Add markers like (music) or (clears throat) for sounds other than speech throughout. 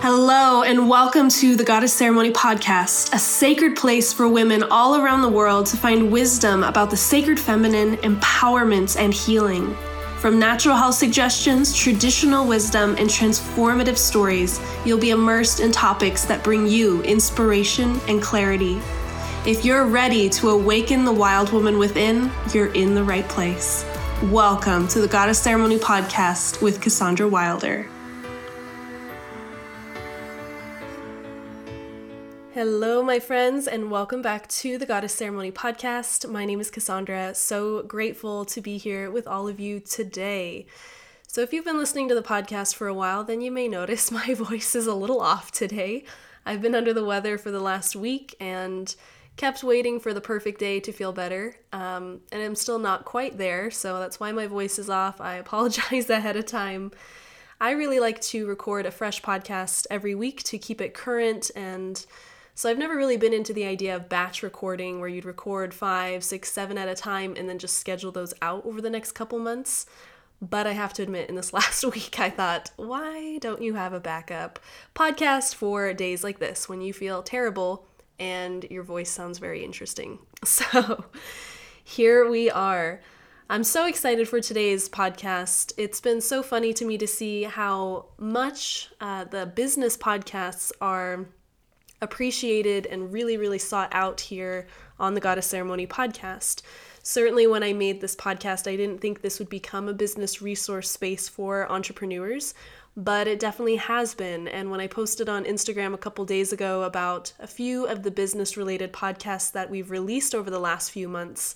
Hello, and welcome to the Goddess Ceremony Podcast, a sacred place for women all around the world to find wisdom about the sacred feminine, empowerment, and healing. From natural health suggestions, traditional wisdom, and transformative stories, you'll be immersed in topics that bring you inspiration and clarity. If you're ready to awaken the wild woman within, you're in the right place. Welcome to the Goddess Ceremony Podcast with Cassandra Wilder. Hello, my friends, and welcome back to the Goddess Ceremony podcast. My name is Cassandra. So grateful to be here with all of you today. So, if you've been listening to the podcast for a while, then you may notice (laughs) my voice is a little off today. I've been under the weather for the last week and kept waiting for the perfect day to feel better. Um, and I'm still not quite there, so that's why my voice is off. I (laughs) apologize ahead of time. I really like to record a fresh podcast every week to keep it current and so I've never really been into the idea of batch recording where you'd record five, six, seven at a time and then just schedule those out over the next couple months. But I have to admit, in this (laughs) last week, I thought, why don't you have a backup podcast for days like this when you feel terrible and your voice sounds very interesting? (laughs) So here we are. I'm so excited for today's podcast. It's been so funny to me to see how much uh, the business podcasts are appreciated and really, really sought out here on the Goddess Ceremony podcast. Certainly, when I made this podcast, I didn't think this would become a business resource space for entrepreneurs, but it definitely has been. And when I posted on Instagram a couple days ago about a few of the business related podcasts that we've released over the last few months,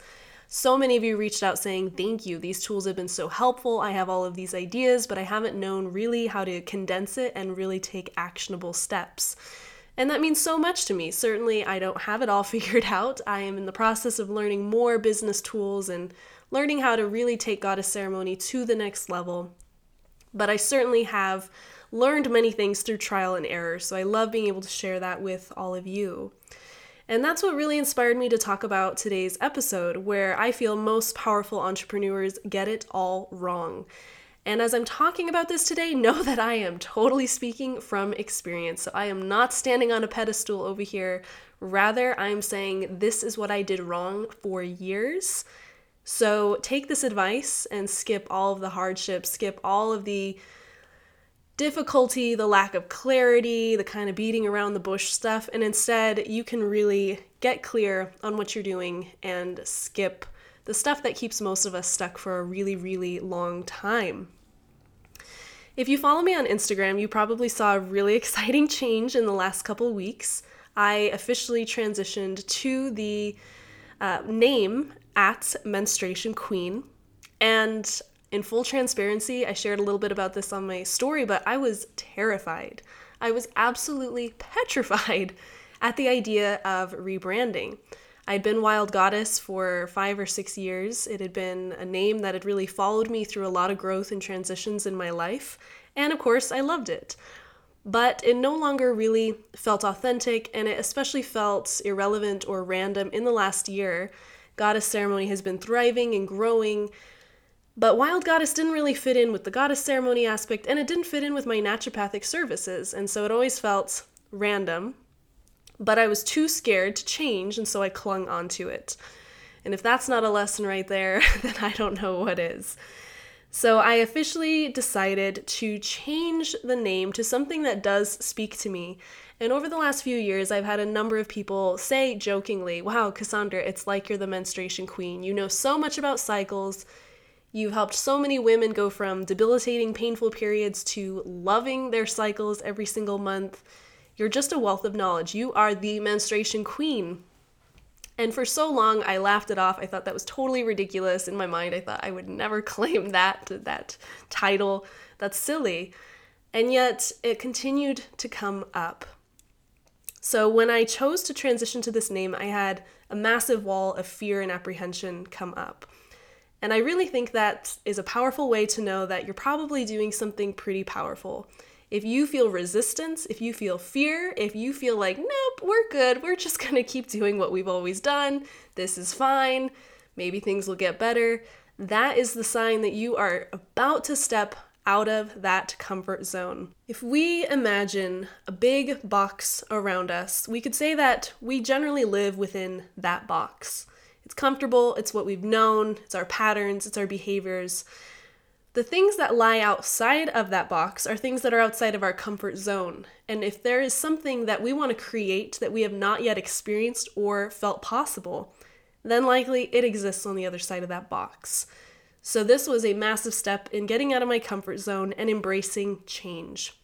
so many of you reached out saying, Thank you. These tools have been so helpful. I have all of these ideas, but I haven't known really how to condense it and really take actionable steps. And that means so much to me. Certainly, I don't have it all (laughs) figured out. I am in the process of learning more business tools and learning how to really take goddess ceremony to the next level. But I certainly have learned many things through trial and error, so I love being able to share that with all of you. And that's what really inspired me to talk about today's episode, where I feel most powerful entrepreneurs get it all wrong. And as I'm talking about this today, (laughs) know that I am totally speaking from experience. So I am not standing on a pedestal over here. Rather, I'm saying this is what I did wrong for years. So take this advice and skip all of the hardships, skip all of the difficulty, the lack of clarity, the kind of beating around the bush stuff, and instead you can really get clear on what you're doing and skip the stuff that keeps most of us stuck for a really, really long time. If you follow me on Instagram, you probably saw a really (laughs) exciting change in the last couple weeks. I officially transitioned to the uh, name at Menstruation Queen. And in full transparency, I shared a little bit about this on my story, but I was terrified. I was absolutely (laughs) petrified at the idea of rebranding. I'd been Wild Goddess for five or six years. It had been a name that had really followed me through a lot of growth and transitions in my life. And of course, I loved it. But it no longer really felt authentic, and it especially felt irrelevant or random in the last year. Goddess ceremony has been thriving and growing, but Wild Goddess didn't really fit in with the goddess ceremony aspect, and it didn't fit in with my naturopathic services, and so it always felt random but I was too scared to change, and so I clung onto it. And if that's not a lesson right there, (laughs) then I don't know what is. So I officially decided to change the name to something that does speak to me. And over the last few years, I've had a number of people say jokingly, Wow, Cassandra, it's like you're the menstruation queen. You know so much about cycles. You've helped so many women go from debilitating, painful periods to loving their cycles every single month. You're just a wealth of knowledge. You are the menstruation queen. And for so long, I laughed it off. I thought that was totally ridiculous. In my mind, I thought I would never (laughs) claim that that title. That's silly. And yet, it continued to come up. So when I chose to transition to this name, I had a massive wall of fear and apprehension come up. And I really think that is a powerful way to know that you're probably doing something pretty powerful. If you feel resistance, if you feel fear, if you feel like, nope, we're good, we're just (laughs) gonna keep doing what we've always done, this is fine, maybe things will get better, that is the sign that you are about to step out of that comfort zone. If we imagine a big box around us, we could say that we generally live within that box. It's comfortable, it's what we've known, it's our patterns, it's our behaviors. The things that lie outside of that box are things that are outside of our comfort zone. And if there is something that we want to create that we have not yet experienced or felt possible, then likely it exists on the other side of that box. So, this was a massive step in getting out of my comfort zone and embracing change.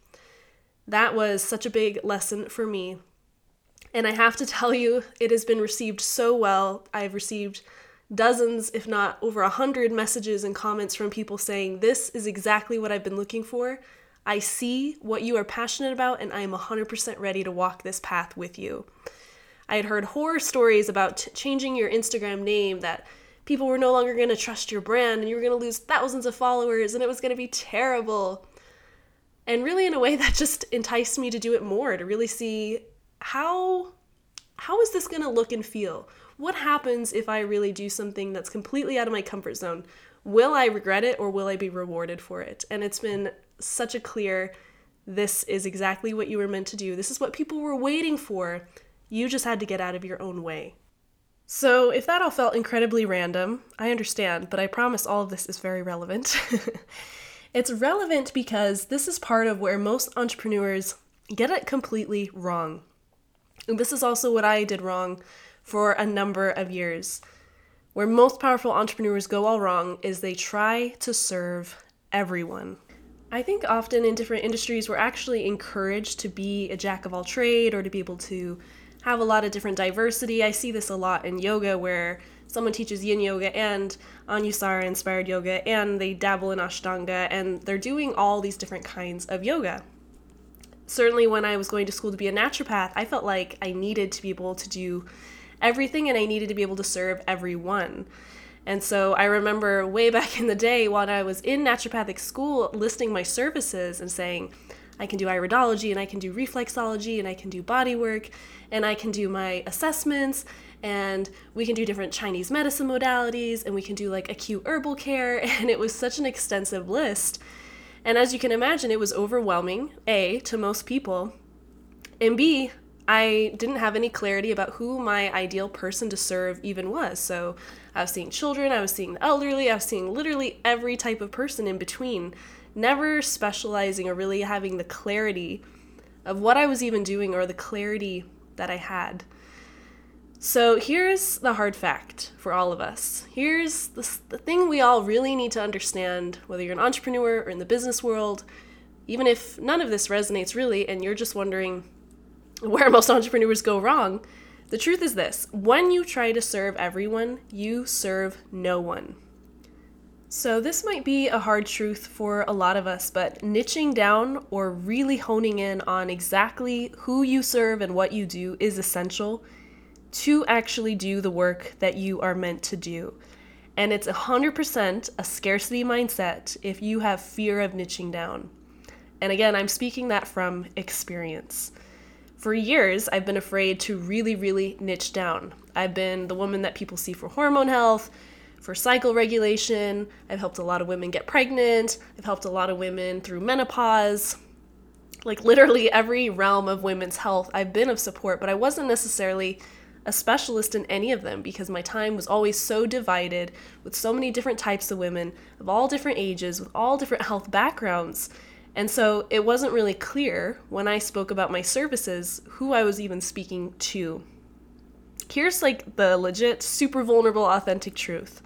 That was such a big lesson for me. And I have to tell you, it has been received so well. I've received dozens, if not over a hundred messages and comments from people saying, This is exactly what I've been looking for. I see what you are passionate about, and I am 100% ready to walk this path with you. I had heard horror stories about t- changing your Instagram name that people were no longer going to trust your brand and you were going to lose thousands of followers and it was going to be terrible. And really in a way (laughs) that just enticed me to do it more to really see how how is this going to look and feel? What happens if I really do something that's completely out of my comfort zone? Will I regret it or will I be rewarded for it? And it's been such a clear this is exactly what you were meant to do. This is what people were waiting for. You just had to get out of your own way. So, if that all felt incredibly random, I understand, but I promise all of this is very relevant. (laughs) it's relevant because this is part of where most entrepreneurs get it completely wrong. And this is also what I did wrong for a number of years. Where most powerful entrepreneurs go all wrong is they try to serve everyone. I think often in different industries, we're actually encouraged to be a jack of all trade or to be able to have a lot of different diversity. I see this a lot in yoga where someone teaches yin yoga and Anusara inspired yoga and they dabble in Ashtanga and they're doing all these different kinds of yoga. Certainly, when I was going to school to be a naturopath, I felt like I needed to be able to do everything and I needed to be able to serve everyone. And so I remember way (laughs) back in the day when I was in naturopathic school listing my services and saying, I can do iridology and I can do reflexology and I can do body work and I can do my assessments and we can do different Chinese medicine modalities and we can do like acute herbal care (laughs) and it was such an extensive list. And as you can imagine, it was overwhelming, A, to most people, and B, I didn't have any clarity about who my ideal person to serve even was. So I was seeing children, I was seeing the elderly, I was seeing literally every type of person in between never specializing or really having the clarity of what I was even doing or the clarity that I had. So here's the hard fact for all of us. Here's the, the thing we all really need to understand, whether you're an entrepreneur or in the business world, even if none of this resonates really, and you're just wondering where (laughs) most entrepreneurs go wrong. The truth is this when you try to serve everyone, you serve no one. So, this might be a hard truth for a lot of us, but niching down or really honing in on exactly who you serve and what you do is essential to actually do the work that you are meant to do. And it's 100% a scarcity mindset if you have fear of niching down. And again, I'm speaking that from experience. For years, I've been afraid to really, really niche down. I've been the woman that people see for hormone health for cycle regulation. I've helped a lot of women get pregnant. I've helped a lot of women through menopause. Like literally every realm of women's health, I've been of support, but I wasn't necessarily a specialist in any of them because my time was always so divided with so many different types of women of all different ages, with all different health backgrounds. And so it wasn't really clear when I spoke about my services who I was even speaking to. Here's like the legit, super vulnerable, authentic truth.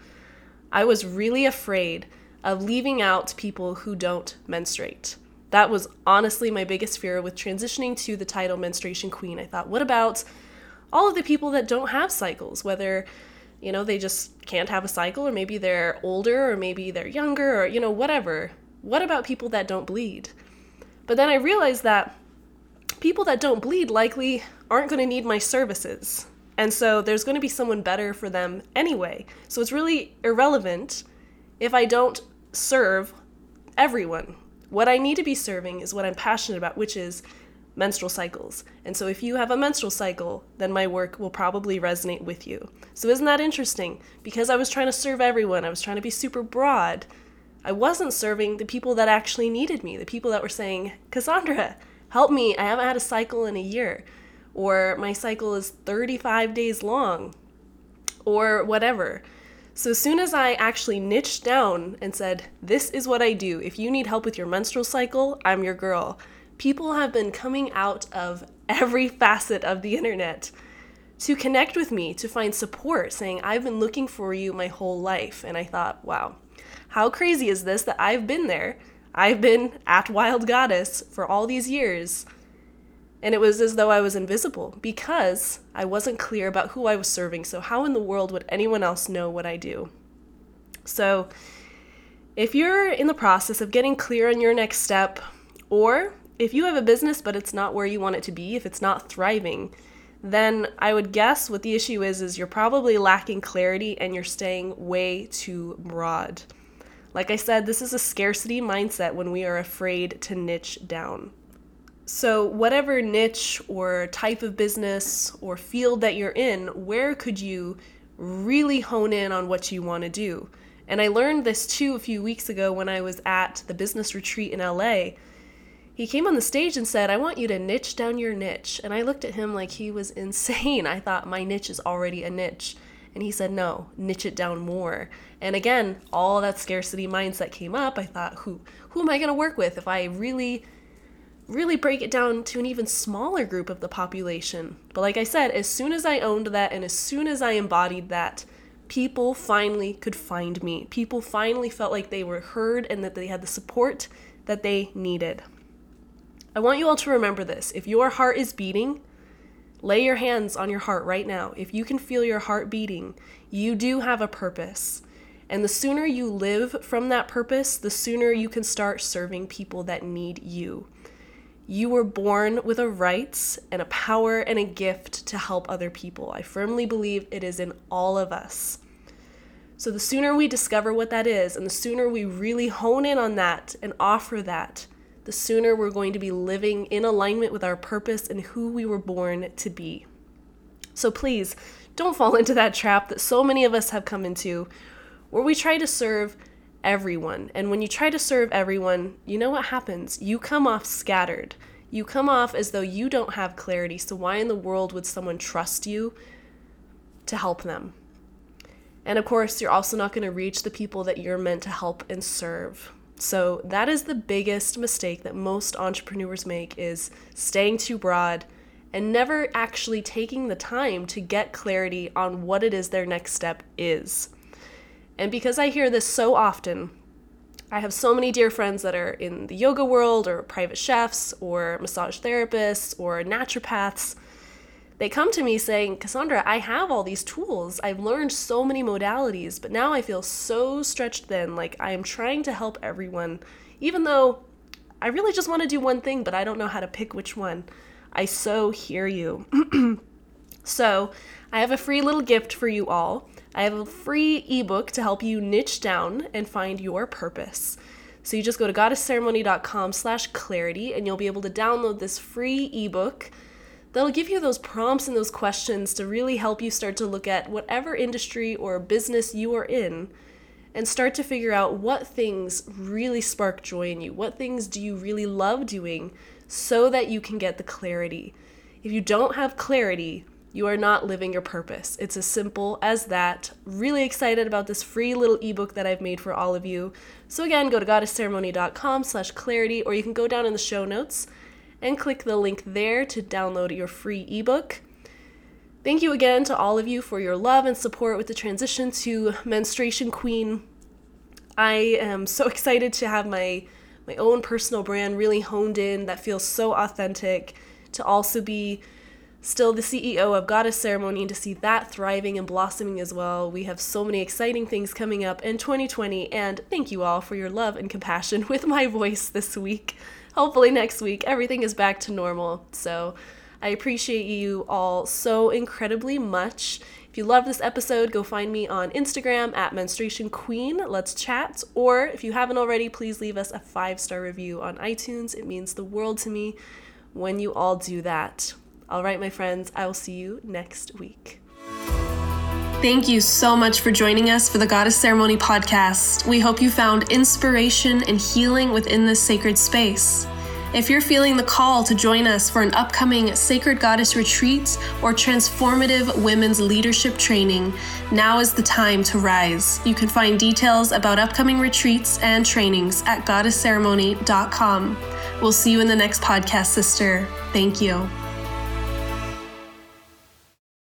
I was really afraid of leaving out people who don't menstruate. That was honestly my biggest fear with transitioning to the title menstruation queen. I thought, what about all of the people that don't have cycles, whether you know they just can't have a cycle or maybe they're older or maybe they're younger or you know whatever. What about people that don't bleed? But then I realized that people that don't bleed likely aren't going to need my services. And so there's going to be someone better for them anyway. So it's really irrelevant if I don't serve everyone. What I need to be serving is what I'm passionate about, which is menstrual cycles. And so if you have a menstrual cycle, then my work will probably resonate with you. So isn't that interesting? Because I was trying to serve everyone, I was trying to be super broad. I wasn't serving the people that actually needed me, the people that were saying, Cassandra, help me, I haven't had a cycle in a year, or my cycle is 35 days long, or whatever. So, as soon as I actually niched down and said, This is what I do, if you need help with your menstrual cycle, I'm your girl, people have been coming out of every facet of the internet to connect with me, to find support, saying, I've been looking for you my whole life. And I thought, wow, how crazy is this that I've been there? I've been at Wild Goddess for all these years. And it was as though I was invisible because I wasn't clear about who I was serving. So, how in the world would anyone else know what I do? So, if you're in the process of getting clear on your next step, or if you have a business but it's not where you want it to be, if it's not thriving, then I would guess what the issue is is you're probably lacking clarity and you're staying way too broad. Like I said, this is a scarcity mindset when we are afraid to niche down. So, whatever niche or type of business or field that you're in, where could you really hone in on what you want to do? And I learned this too a few weeks ago when I was at the business retreat in LA he came on the stage and said, I want you to niche down your niche. And I looked at him like he was (laughs) insane. I thought, my niche is already a niche. And he said, no, niche it down more. And again, all that scarcity mindset came up. I thought, who, who am I going to work with if I really, really break it down to an even smaller group of the population? But like I said, as soon as I owned that and as soon as I embodied that, people finally could find me. People finally felt like they were heard and that they had the support that they needed. I want you all to remember this. If your heart is beating, lay your hands on your heart right now. If you can feel your heart beating, you do have a purpose. And the sooner you live from that purpose, the sooner you can start serving people that need you. You were born with a rights and a power and a gift to help other people. I firmly believe it is in all of us. So, the sooner we discover what that is, and the sooner we really hone in on that and offer that, the sooner we're going to be living in alignment with our purpose and who we were born to be. So please don't fall into that trap that so many of us have come into where we try to serve everyone. And when you try to serve everyone, you know what happens? You come off scattered. You come off as though you don't have clarity. So, why in the world would someone trust you to help them? And of course, you're also not going to reach the people that you're meant to help and serve. So that is the biggest mistake that most entrepreneurs make is staying too broad and never actually taking the time to get clarity on what it is their next step is. And because I hear this so often, I have so many dear friends that are in the yoga world or private chefs or massage therapists or naturopaths they come to me saying, Cassandra, I have all these tools. I've learned so many modalities, but now I feel so stretched thin. Like I am trying to help everyone, even though I really just want to do one thing, but I don't know how to pick which one. I so hear you. (clears throat) so, I have a free little gift for you all. I have a free ebook to help you niche down and find your purpose. So you just go to goddessceremony.com slash clarity and you'll be able to download this free ebook They'll give you those prompts and those questions to really help you start to look at whatever industry or business you are in and start to figure out what things really spark joy in you. What things do you really love doing so that you can get the clarity? If you don't have clarity, you are not living your purpose. It's as simple as that. Really excited about this free little ebook that I've made for all of you. So again, go to goddessceremony.com slash clarity, or you can go down in the show notes and click the link there to download your free ebook. Thank you again to all of you for your love and support with the transition to Menstruation Queen. I am so (laughs) excited to have my my own personal brand really honed in that feels so authentic to also be still the CEO of Goddess Ceremony and to see that thriving and blossoming as well. We have so many exciting things coming up in 2020 and thank you all for your love and compassion (laughs) with my voice this week hopefully next week everything is back to normal. So I appreciate you all so incredibly much. If you love this episode, go find me on Instagram at Menstruation Queen. Let's chat. Or if you haven't already, please leave us a five star review on iTunes. It means the world to me when you all do that. All right, my friends, I will see you next week. Thank you so much for joining us for the Goddess Ceremony podcast. We hope you found inspiration and healing within this sacred space. If you're feeling the call to join us for an upcoming Sacred Goddess retreat or transformative women's leadership training, now is the time to rise. You can find details about upcoming retreats and trainings at goddessceremony.com. We'll see you in the next podcast, sister. Thank you.